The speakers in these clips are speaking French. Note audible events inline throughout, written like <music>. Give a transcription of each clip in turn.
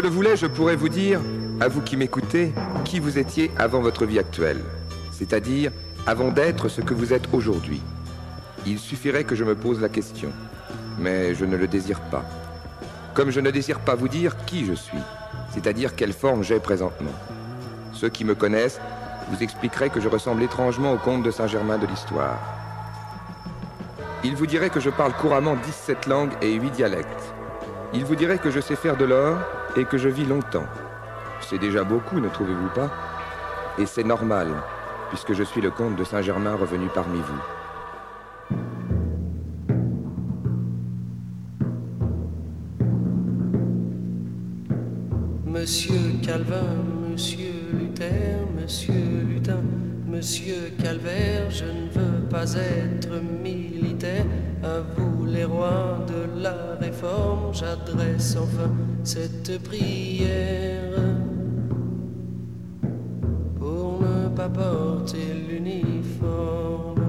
Je le voulais, je pourrais vous dire, à vous qui m'écoutez, qui vous étiez avant votre vie actuelle, c'est-à-dire avant d'être ce que vous êtes aujourd'hui. Il suffirait que je me pose la question, mais je ne le désire pas. Comme je ne désire pas vous dire qui je suis, c'est-à-dire quelle forme j'ai présentement. Ceux qui me connaissent vous expliqueraient que je ressemble étrangement au comte de Saint-Germain de l'histoire. Il vous dirait que je parle couramment 17 langues et 8 dialectes. Il vous dirait que je sais faire de l'or et que je vis longtemps. C'est déjà beaucoup, ne trouvez-vous pas? Et c'est normal, puisque je suis le comte de Saint-Germain revenu parmi vous. Monsieur Calvin, Monsieur Luther, Monsieur Lutin, Monsieur Calvaire, je ne veux pas être militaire. À vous les rois de la réforme, j'adresse enfin cette prière. Pour ne pas porter l'uniforme.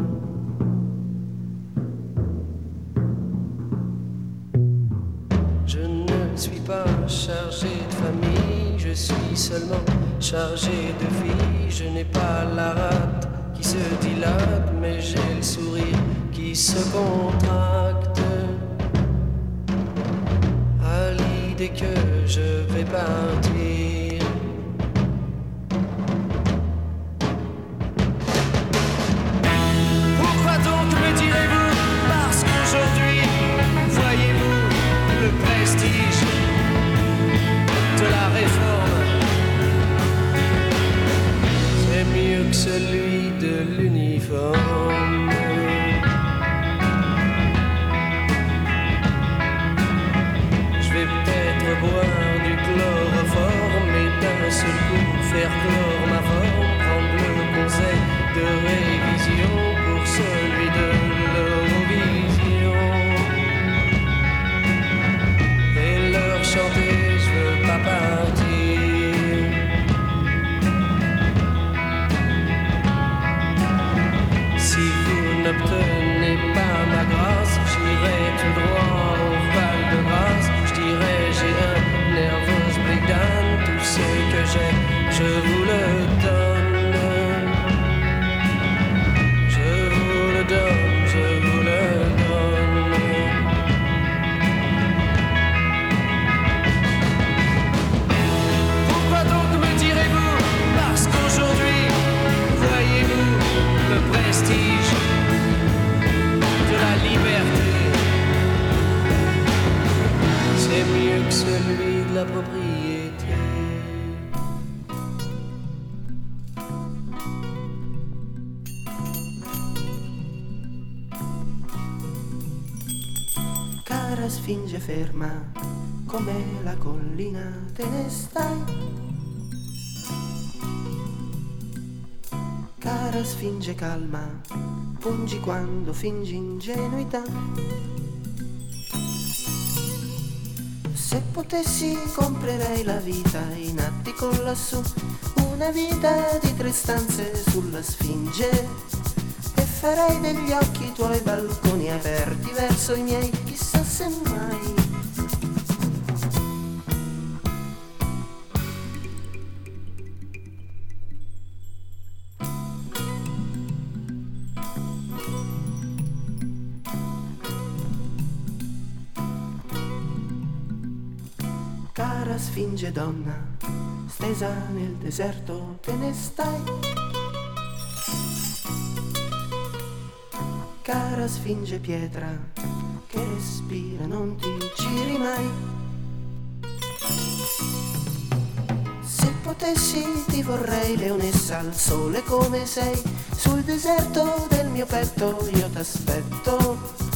Je ne suis pas chargé de famille, je suis seulement chargé de vie. Je n'ai pas la rate qui se dilate, mais j'ai le sourire qui se contracte. L'idée que je vais partir. Pourquoi donc me direz-vous Parce qu'aujourd'hui, voyez-vous le prestige de la réforme? C'est mieux que celui de l'uniforme. Seul coup faire clore Cara sfinge calma, pungi quando fingi ingenuità. Se potessi comprerei la vita in attico lassù, una vita di tre stanze sulla sfinge. E farei degli occhi tuoi balconi aperti verso i miei, chissà se mai. Donna, stesa nel deserto te ne stai. Cara sfinge pietra, che respira, non ti giri mai. Se potessi ti vorrei leonessa al sole come sei, sul deserto del mio petto io t'aspetto.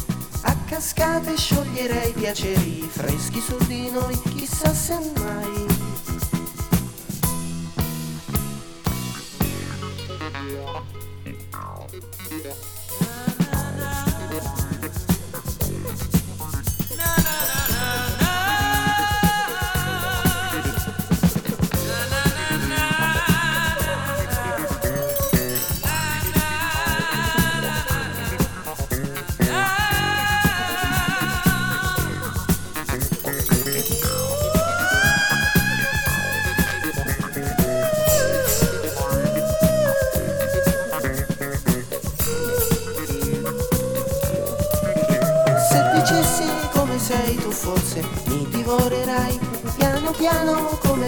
Cascate scioglierei piaceri freschi su di noi, chissà se mai.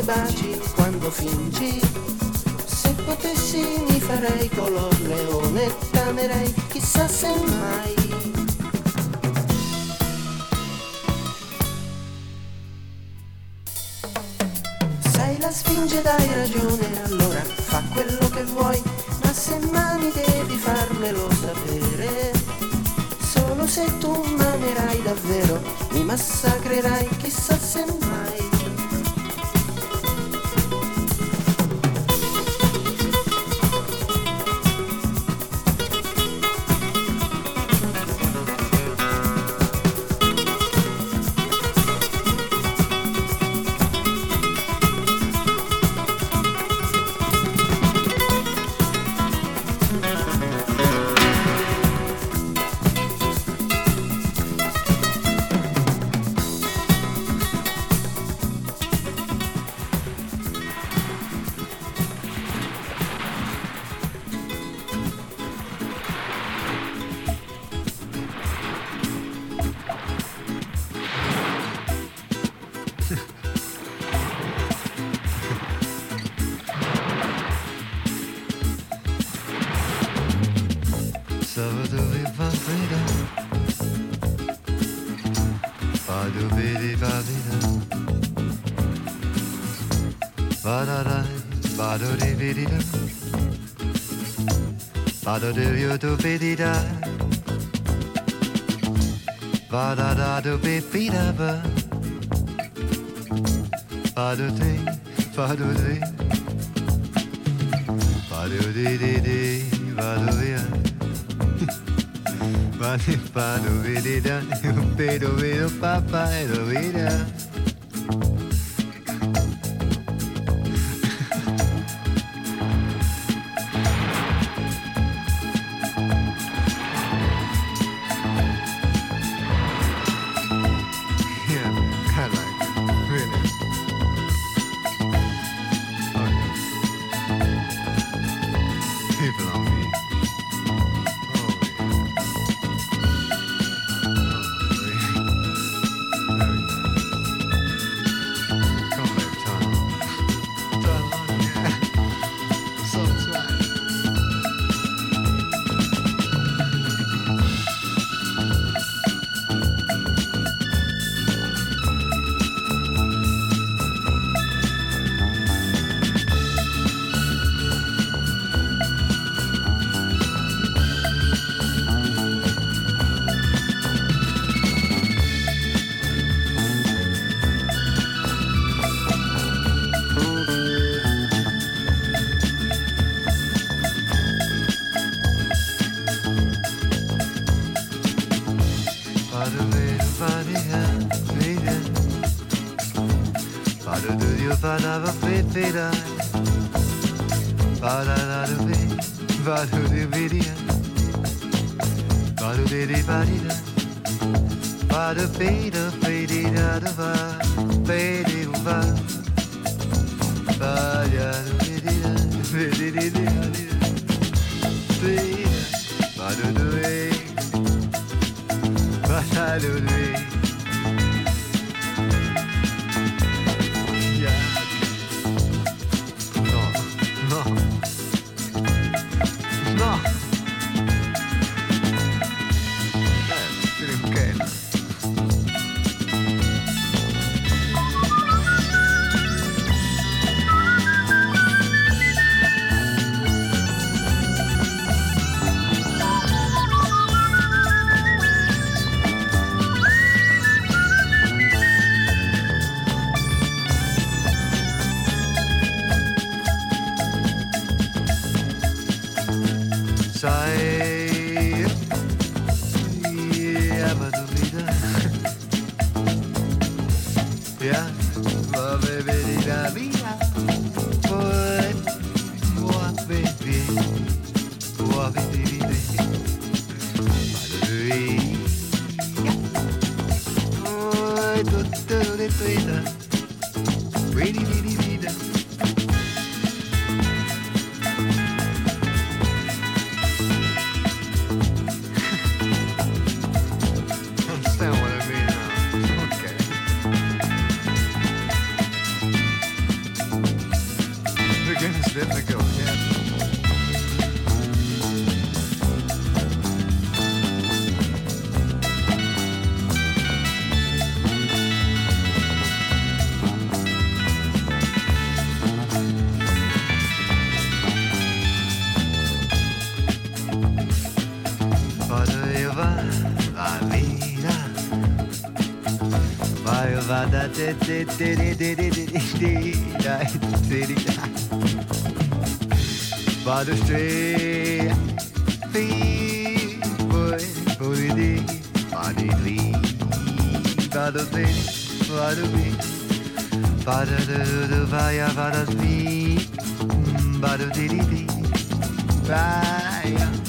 Baci quando fingi. Se potessi mi farei color leone t'amerei chissà se mai da do yo do be di da ba da da do be be da ba ba do di ba do di ba do di di di ba do ya Ba-di-ba-do-vi-di-da, do-vi-do-vi-do-pa-pa-do-vi-da. <laughs> <laughs> ba da de de de de de de de de da de de da ba do stre fi boy boy de ba de de ba do de ba do de ba da da da ba ya ba da fi ba do de de de ba ya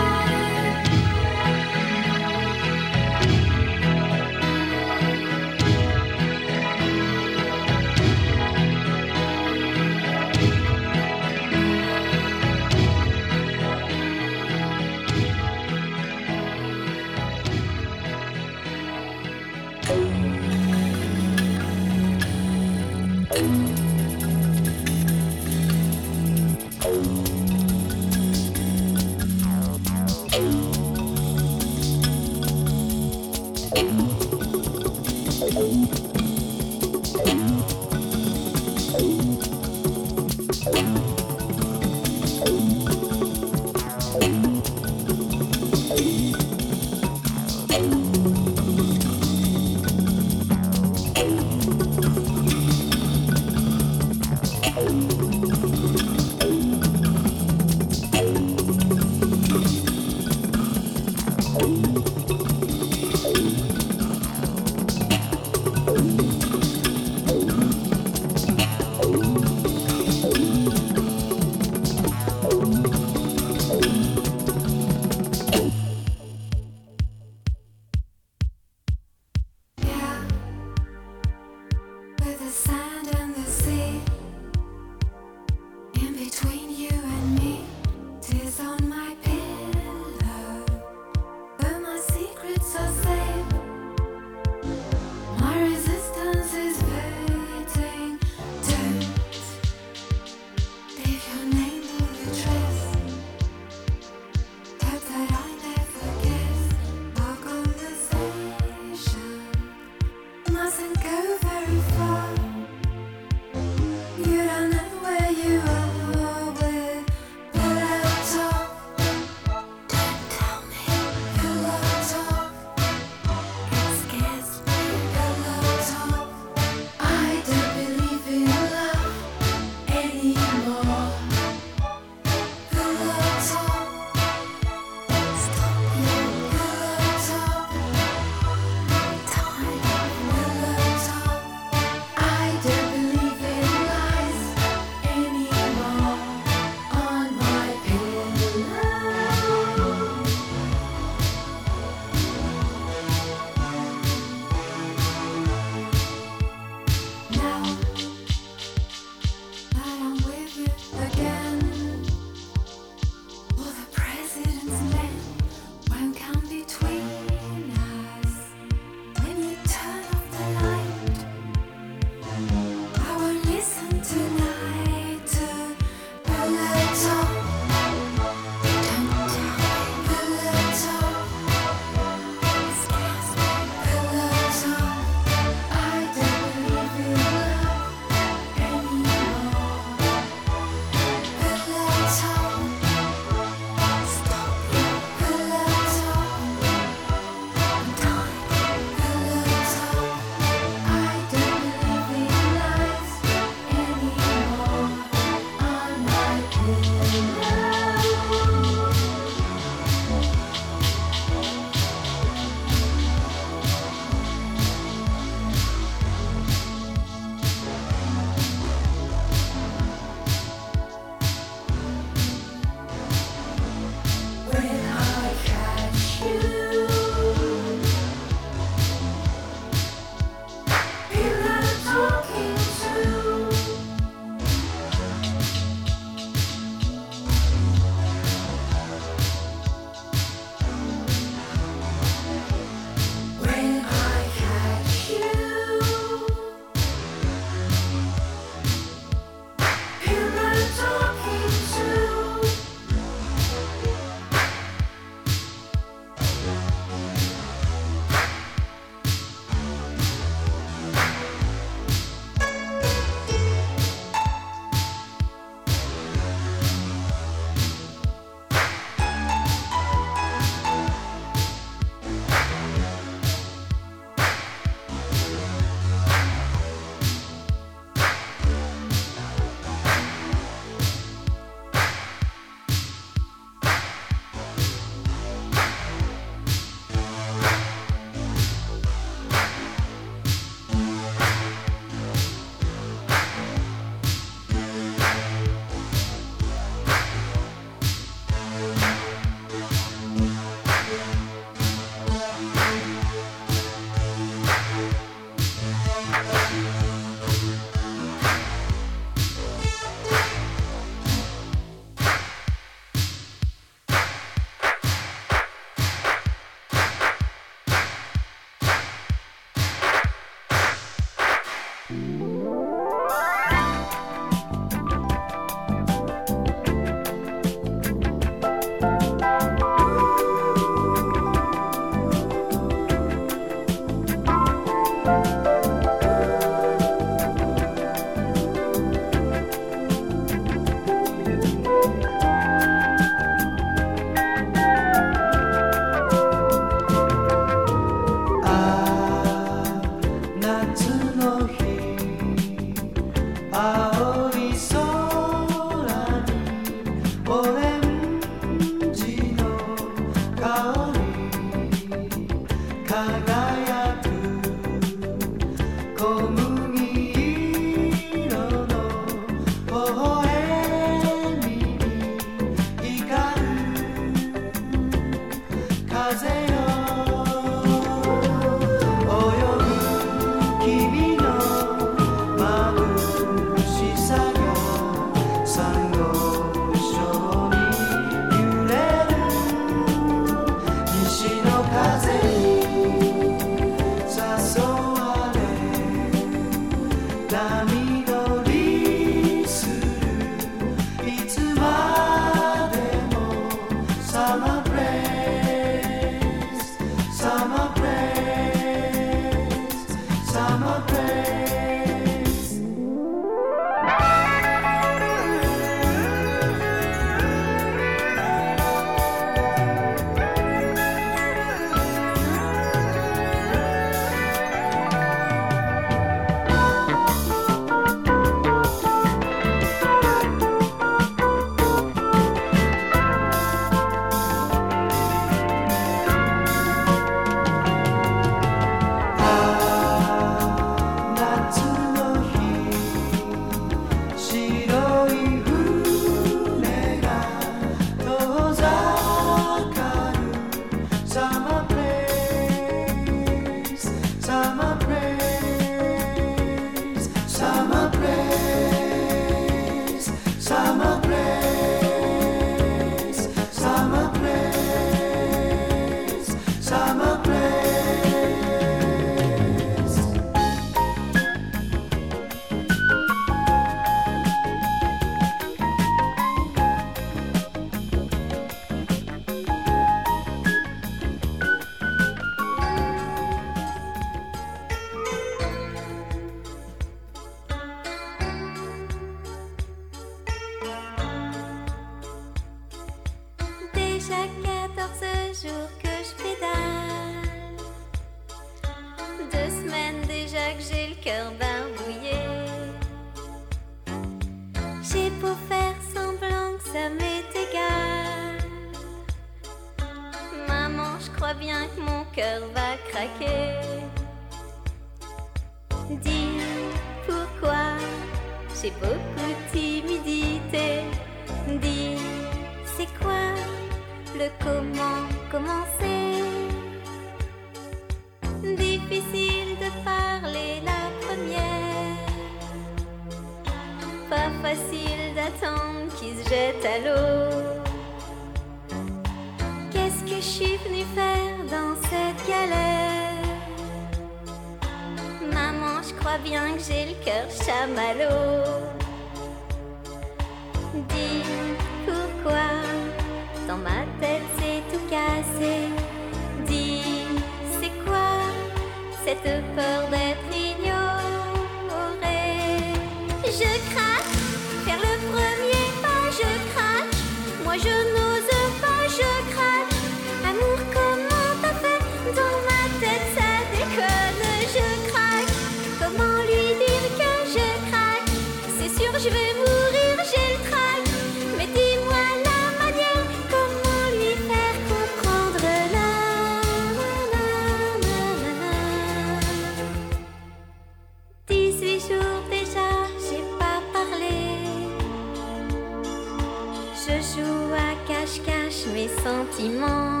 cache-cache mes sentiments.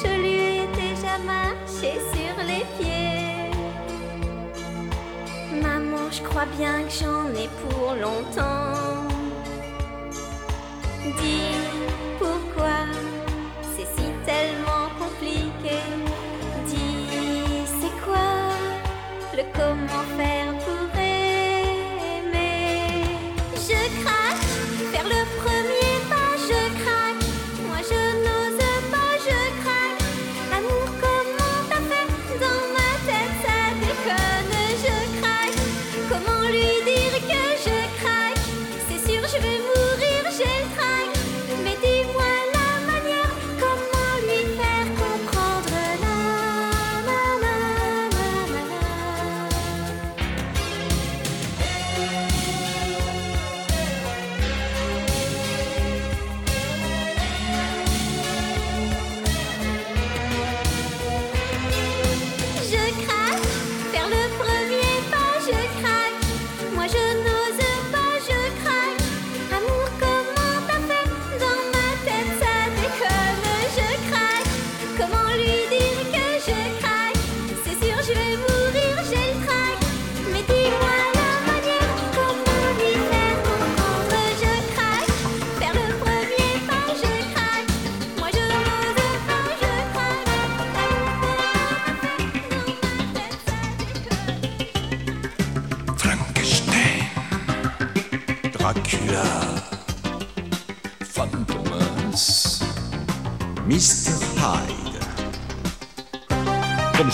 Je lui ai déjà marché sur les pieds. Maman, je crois bien que j'en ai pour longtemps. Dis pourquoi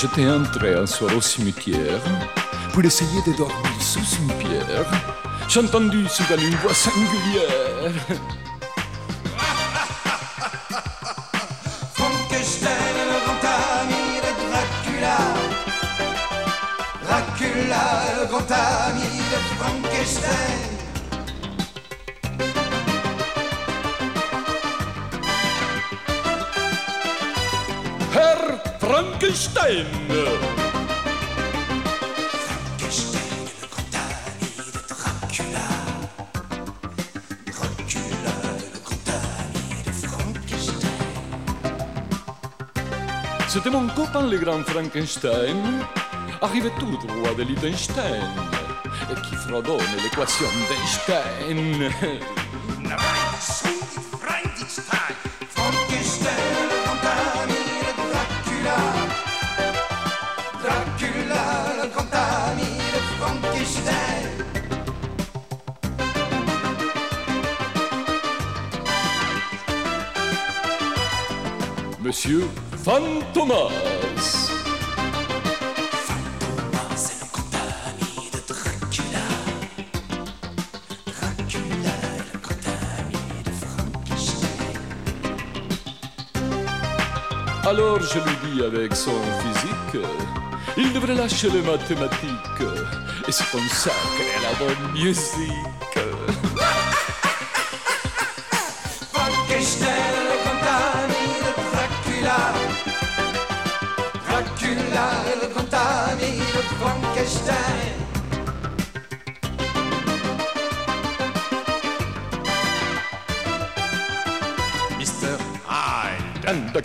j'étais entré un soir au cimetière pour essayer de dormir sous une pierre, j'ai entendu soudain une voix singulière. Frankenstein. C'était mon copain le grand Frankenstein, arrivé tout droit de Liechtenstein, et qui fredonne l'équation d'Einstein. <laughs> de Frankenstein. Alors je lui dis avec son physique, il devrait lâcher les mathématiques, et ça qu'elle est la bonne musique.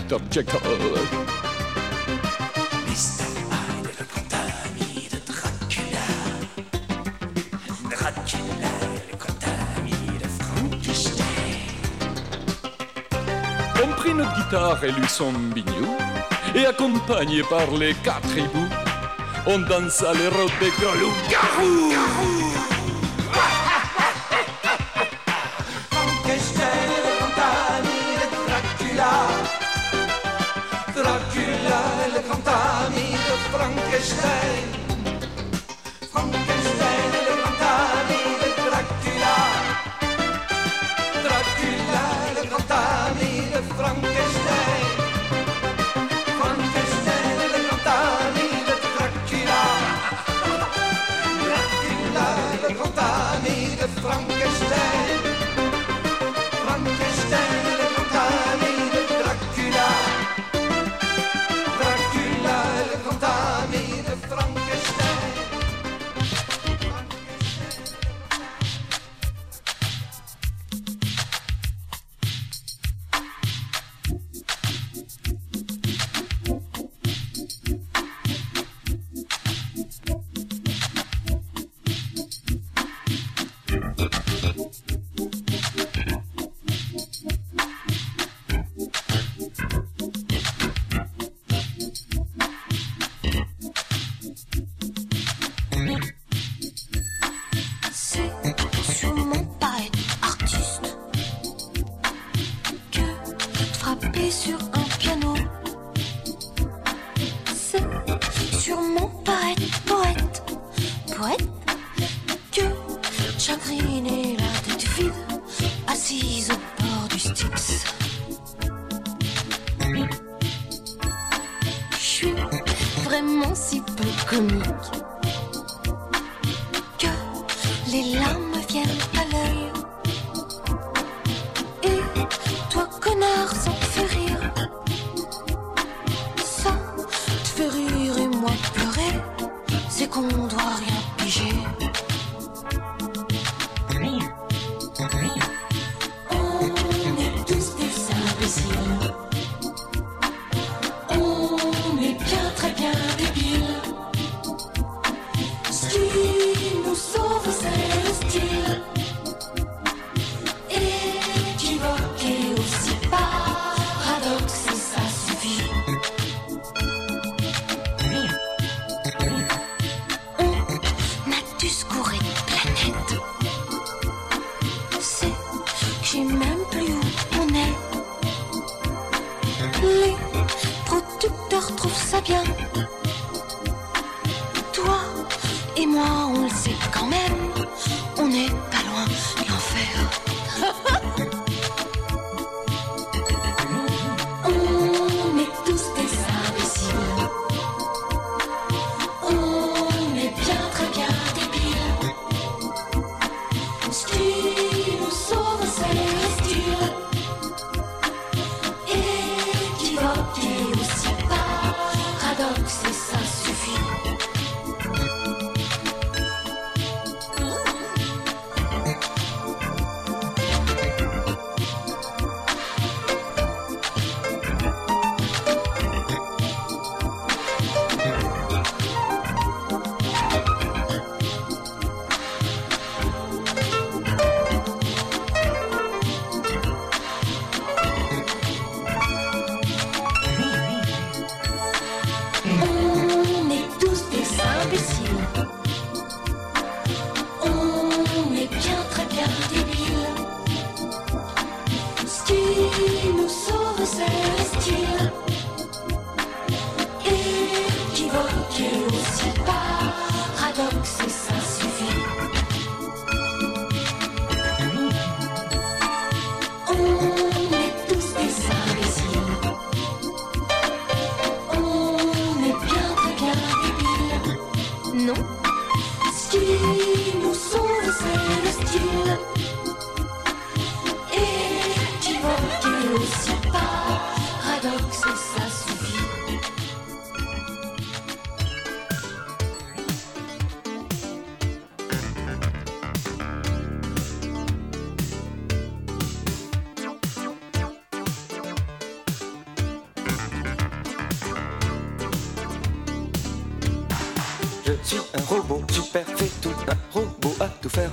De de. On prit notre guitare et lui son bignou, et accompagné par les quatre hiboux, on dansa les robes gros loups-garous. Frankenstein, ami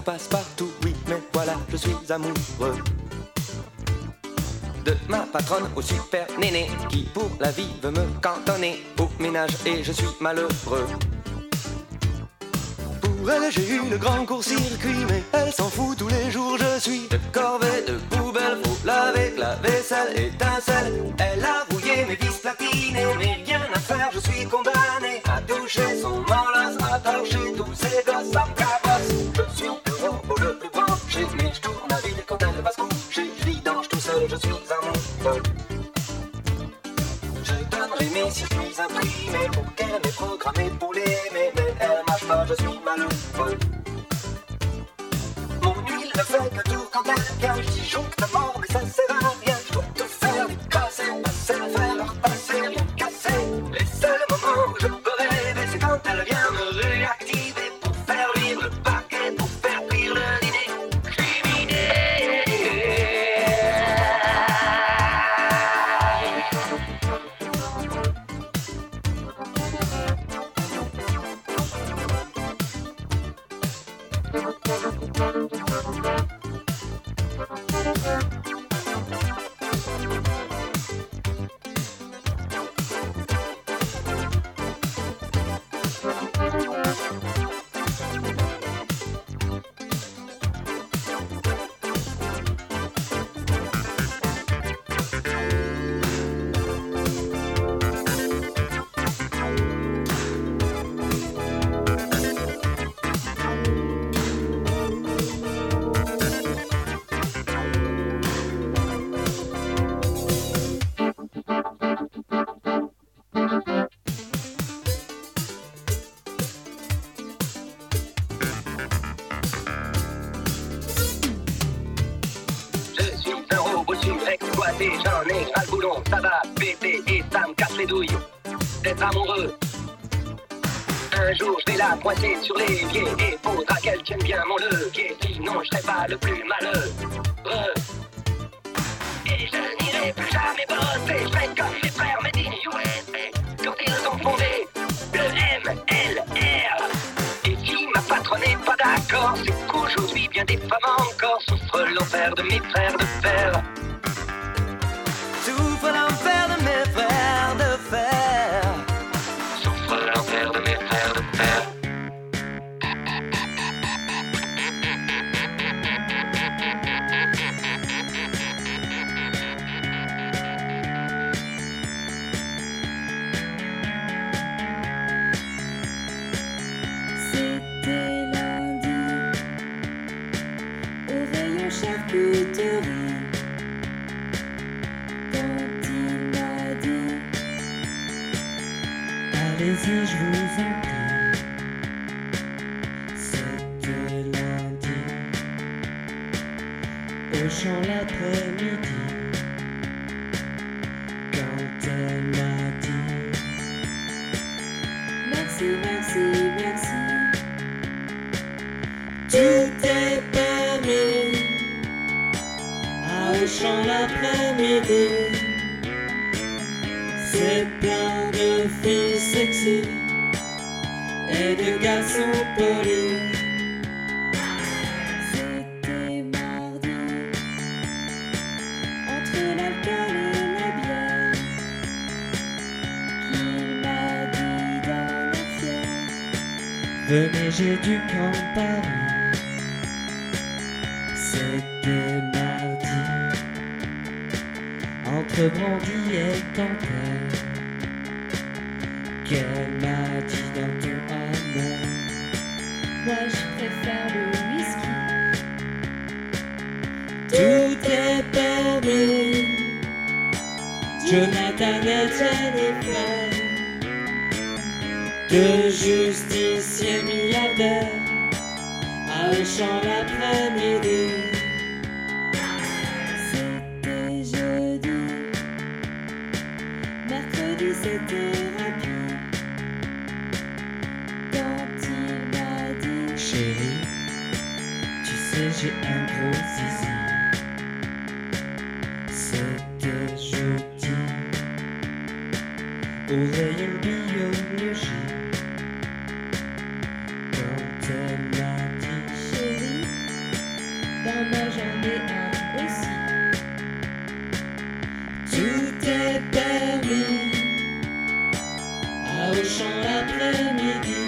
passe partout, oui, mais voilà, je suis amoureux de ma patronne au super néné qui pour la vie veut me cantonner au ménage et je suis malheureux. Pour elle j'ai une grande court-circuit mais elle s'en fout tous les jours je suis de corvée, de poubelle, faut laver, la vaisselle étincelle. j'ai dû mais j'en ai un. Tout est permis à Auchan l'après-midi.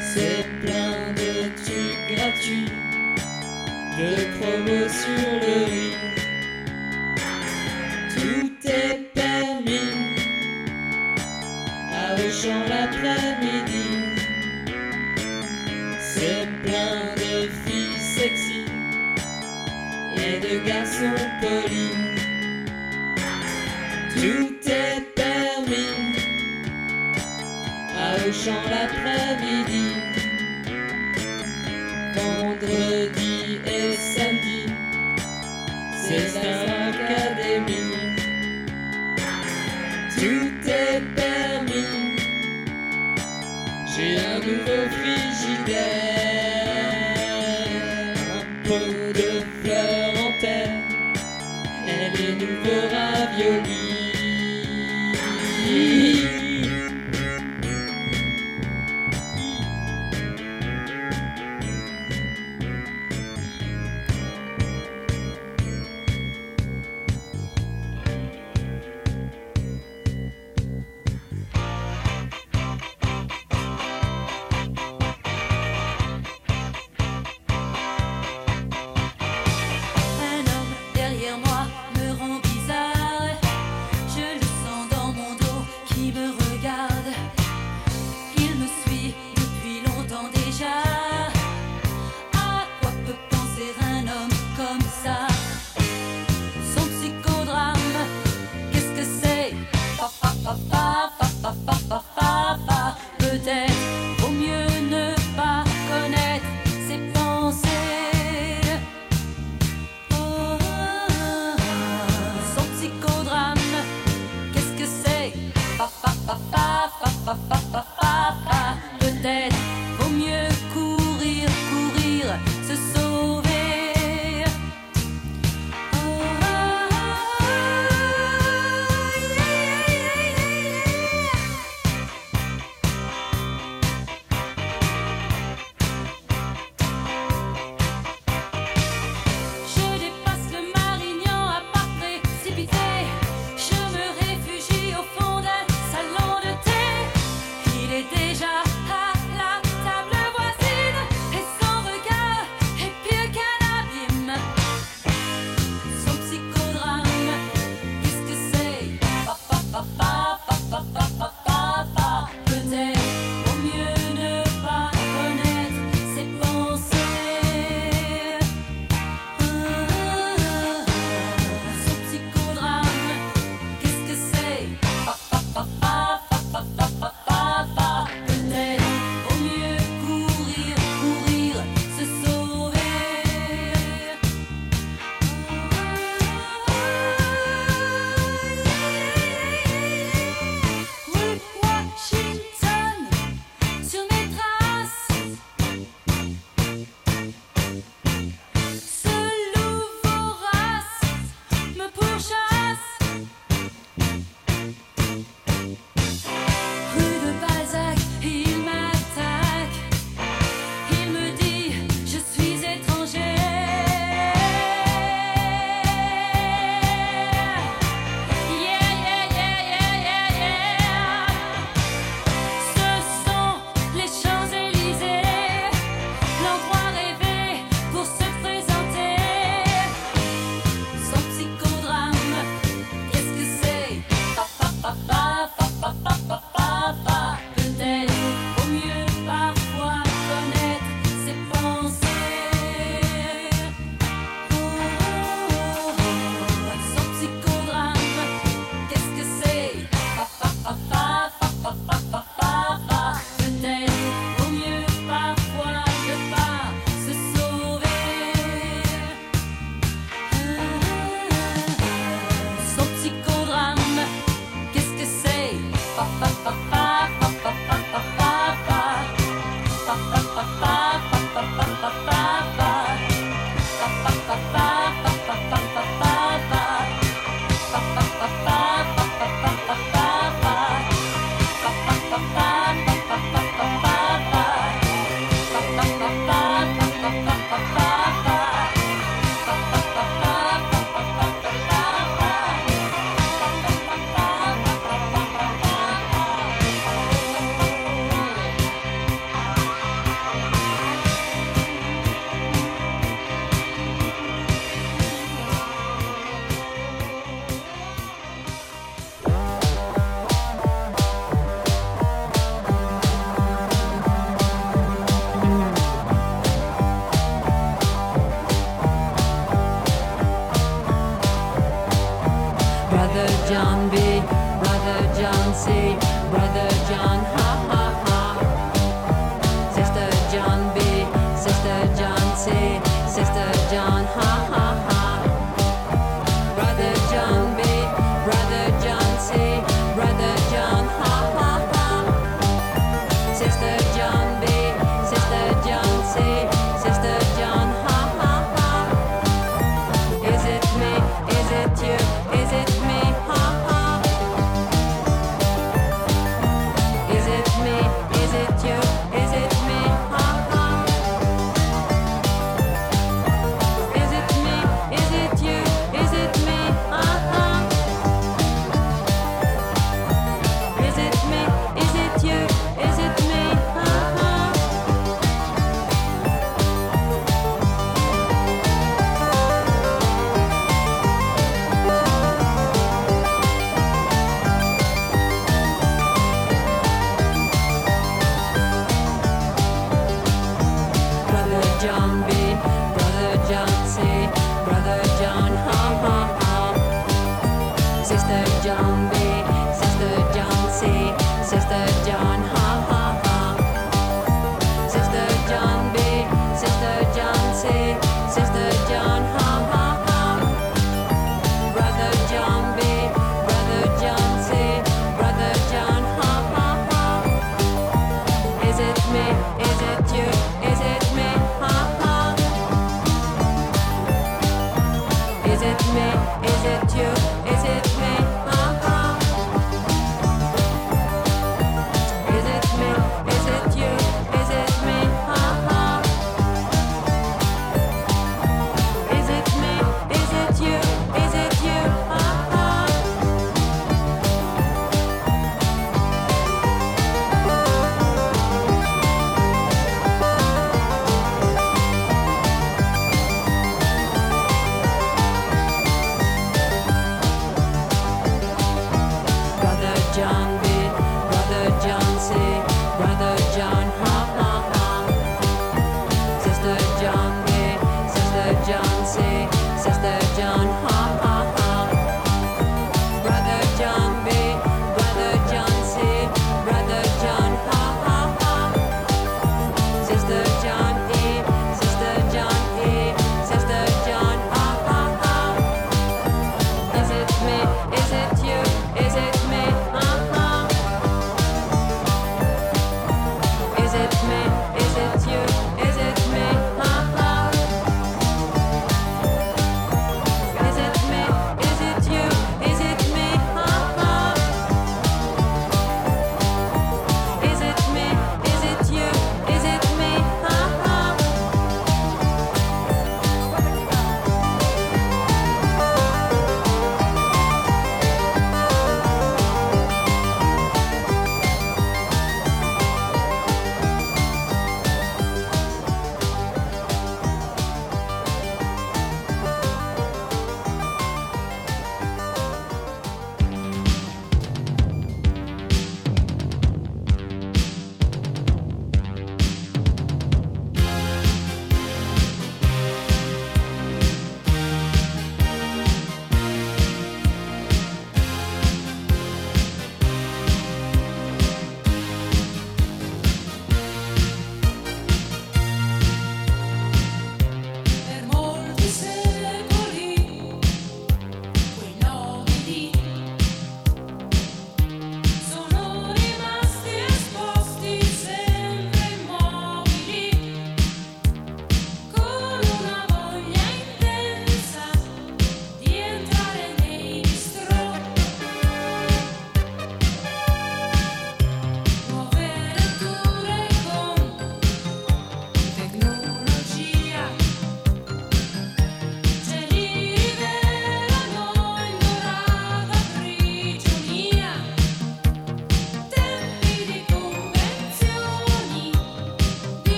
C'est plein de trucs gratuits, de promos sur le riz. maison Pauline. Tout est permis à Auchan.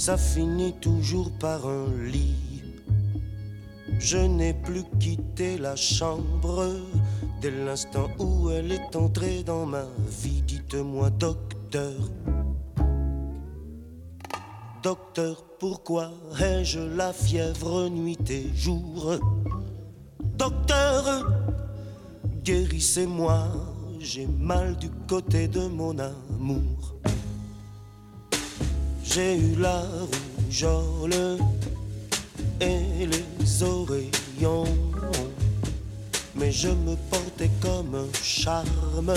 ça finit toujours par un lit. Je n'ai plus quitté la chambre dès l'instant où elle est entrée dans ma vie. Dites-moi, docteur, docteur, pourquoi ai-je la fièvre nuit et jour? Docteur, guérissez-moi, j'ai mal du côté de mon amour. J'ai eu la rougeole et les oreillons. Mais je me portais comme un charme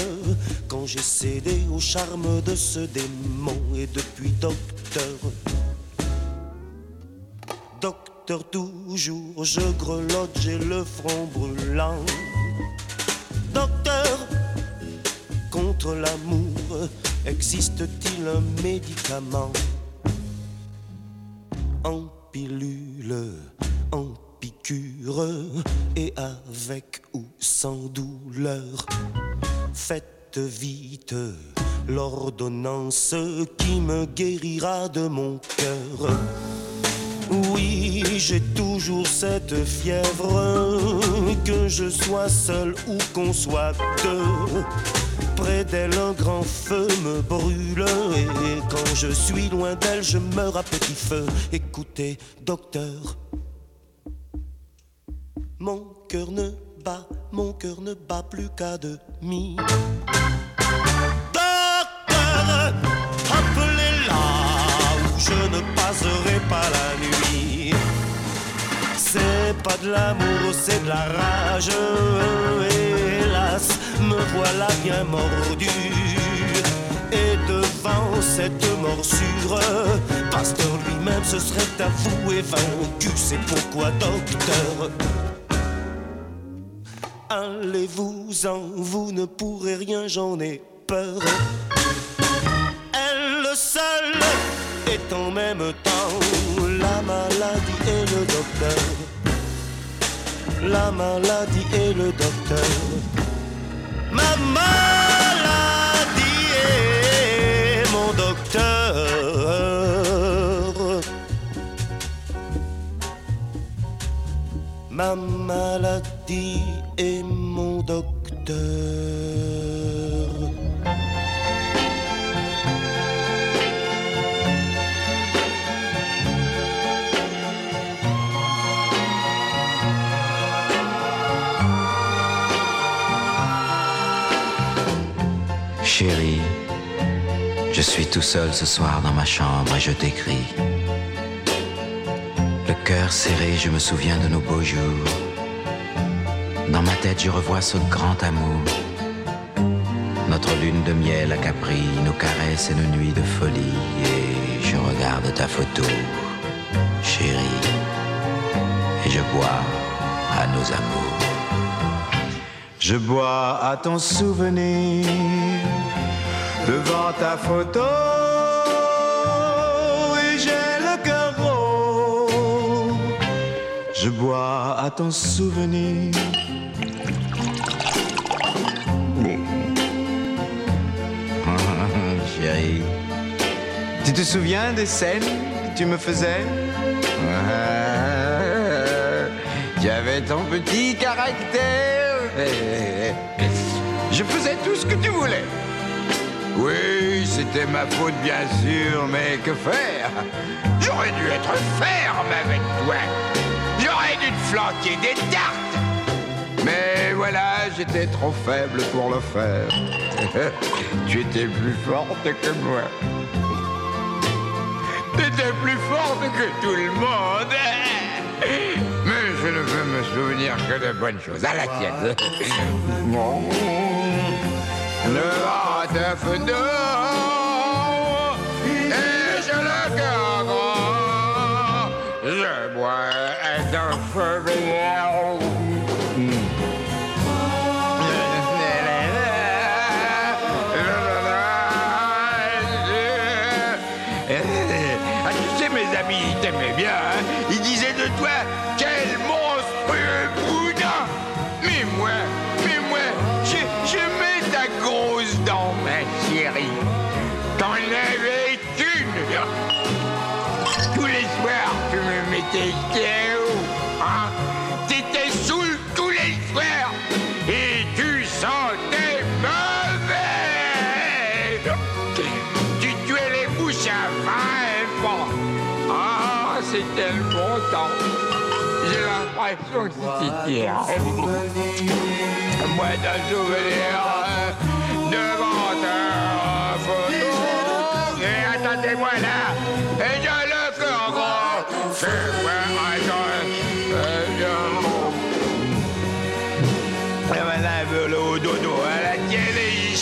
quand j'ai cédé au charme de ce démon. Et depuis, docteur, docteur, toujours je grelotte, j'ai le front brûlant. Docteur, contre l'amour, existe-t-il un médicament? En pilule, en piqûre, et avec ou sans douleur Faites vite l'ordonnance qui me guérira de mon cœur. J'ai toujours cette fièvre, que je sois seul ou qu'on soit deux. Près d'elle, un grand feu me brûle, et quand je suis loin d'elle, je meurs à petit feu. Écoutez, docteur, mon cœur ne bat, mon cœur ne bat plus qu'à demi. Docteur, appelez-la, ou je ne passerai pas la nuit. Pas de l'amour, c'est de la rage. Hélas, me voilà bien mordu. Et devant cette morsure, pasteur lui-même se serait avoué vaincu. C'est pourquoi, docteur, allez-vous-en, vous ne pourrez rien, j'en ai peur. Elle seule est en même temps la maladie et le docteur. La maladie et le docteur. Ma maladie est mon docteur. Ma maladie est mon docteur. Chérie, je suis tout seul ce soir dans ma chambre et je t'écris. Le cœur serré, je me souviens de nos beaux jours. Dans ma tête, je revois ce grand amour. Notre lune de miel à Capri, nos caresses et nos nuits de folie. Et je regarde ta photo, chérie, et je bois à nos amours. Je bois à ton souvenir devant ta photo et j'ai le cœur gros. Je bois à ton souvenir. Chérie, tu te souviens des scènes que tu me faisais? Tu avais ton petit caractère. Je faisais tout ce que tu voulais. Oui, c'était ma faute bien sûr, mais que faire? J'aurais dû être ferme avec toi. J'aurais dû te flanquer des tartes. Mais voilà, j'étais trop faible pour le faire. <laughs> tu étais plus forte que moi. Tu étais plus forte que tout le monde. <laughs> Je ne veux me souvenir que de bonnes choses. À la tienne. Non. Le vent hier. Moi d'un souvenir devant un photo. Et attendez-moi là, et je le fais encore. Jour, euh, je- Et voilà, le dodo, elle a tient les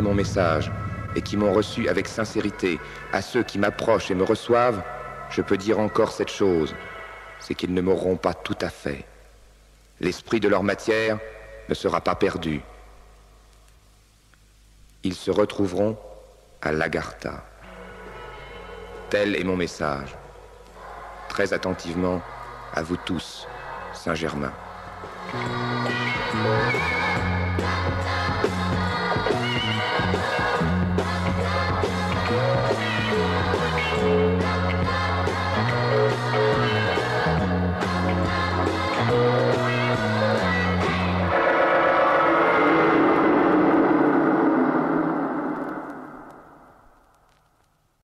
mon message et qui m'ont reçu avec sincérité, à ceux qui m'approchent et me reçoivent, je peux dire encore cette chose, c'est qu'ils ne m'auront pas tout à fait. L'esprit de leur matière ne sera pas perdu. Ils se retrouveront à l'Agartha. Tel est mon message. Très attentivement, à vous tous, Saint-Germain.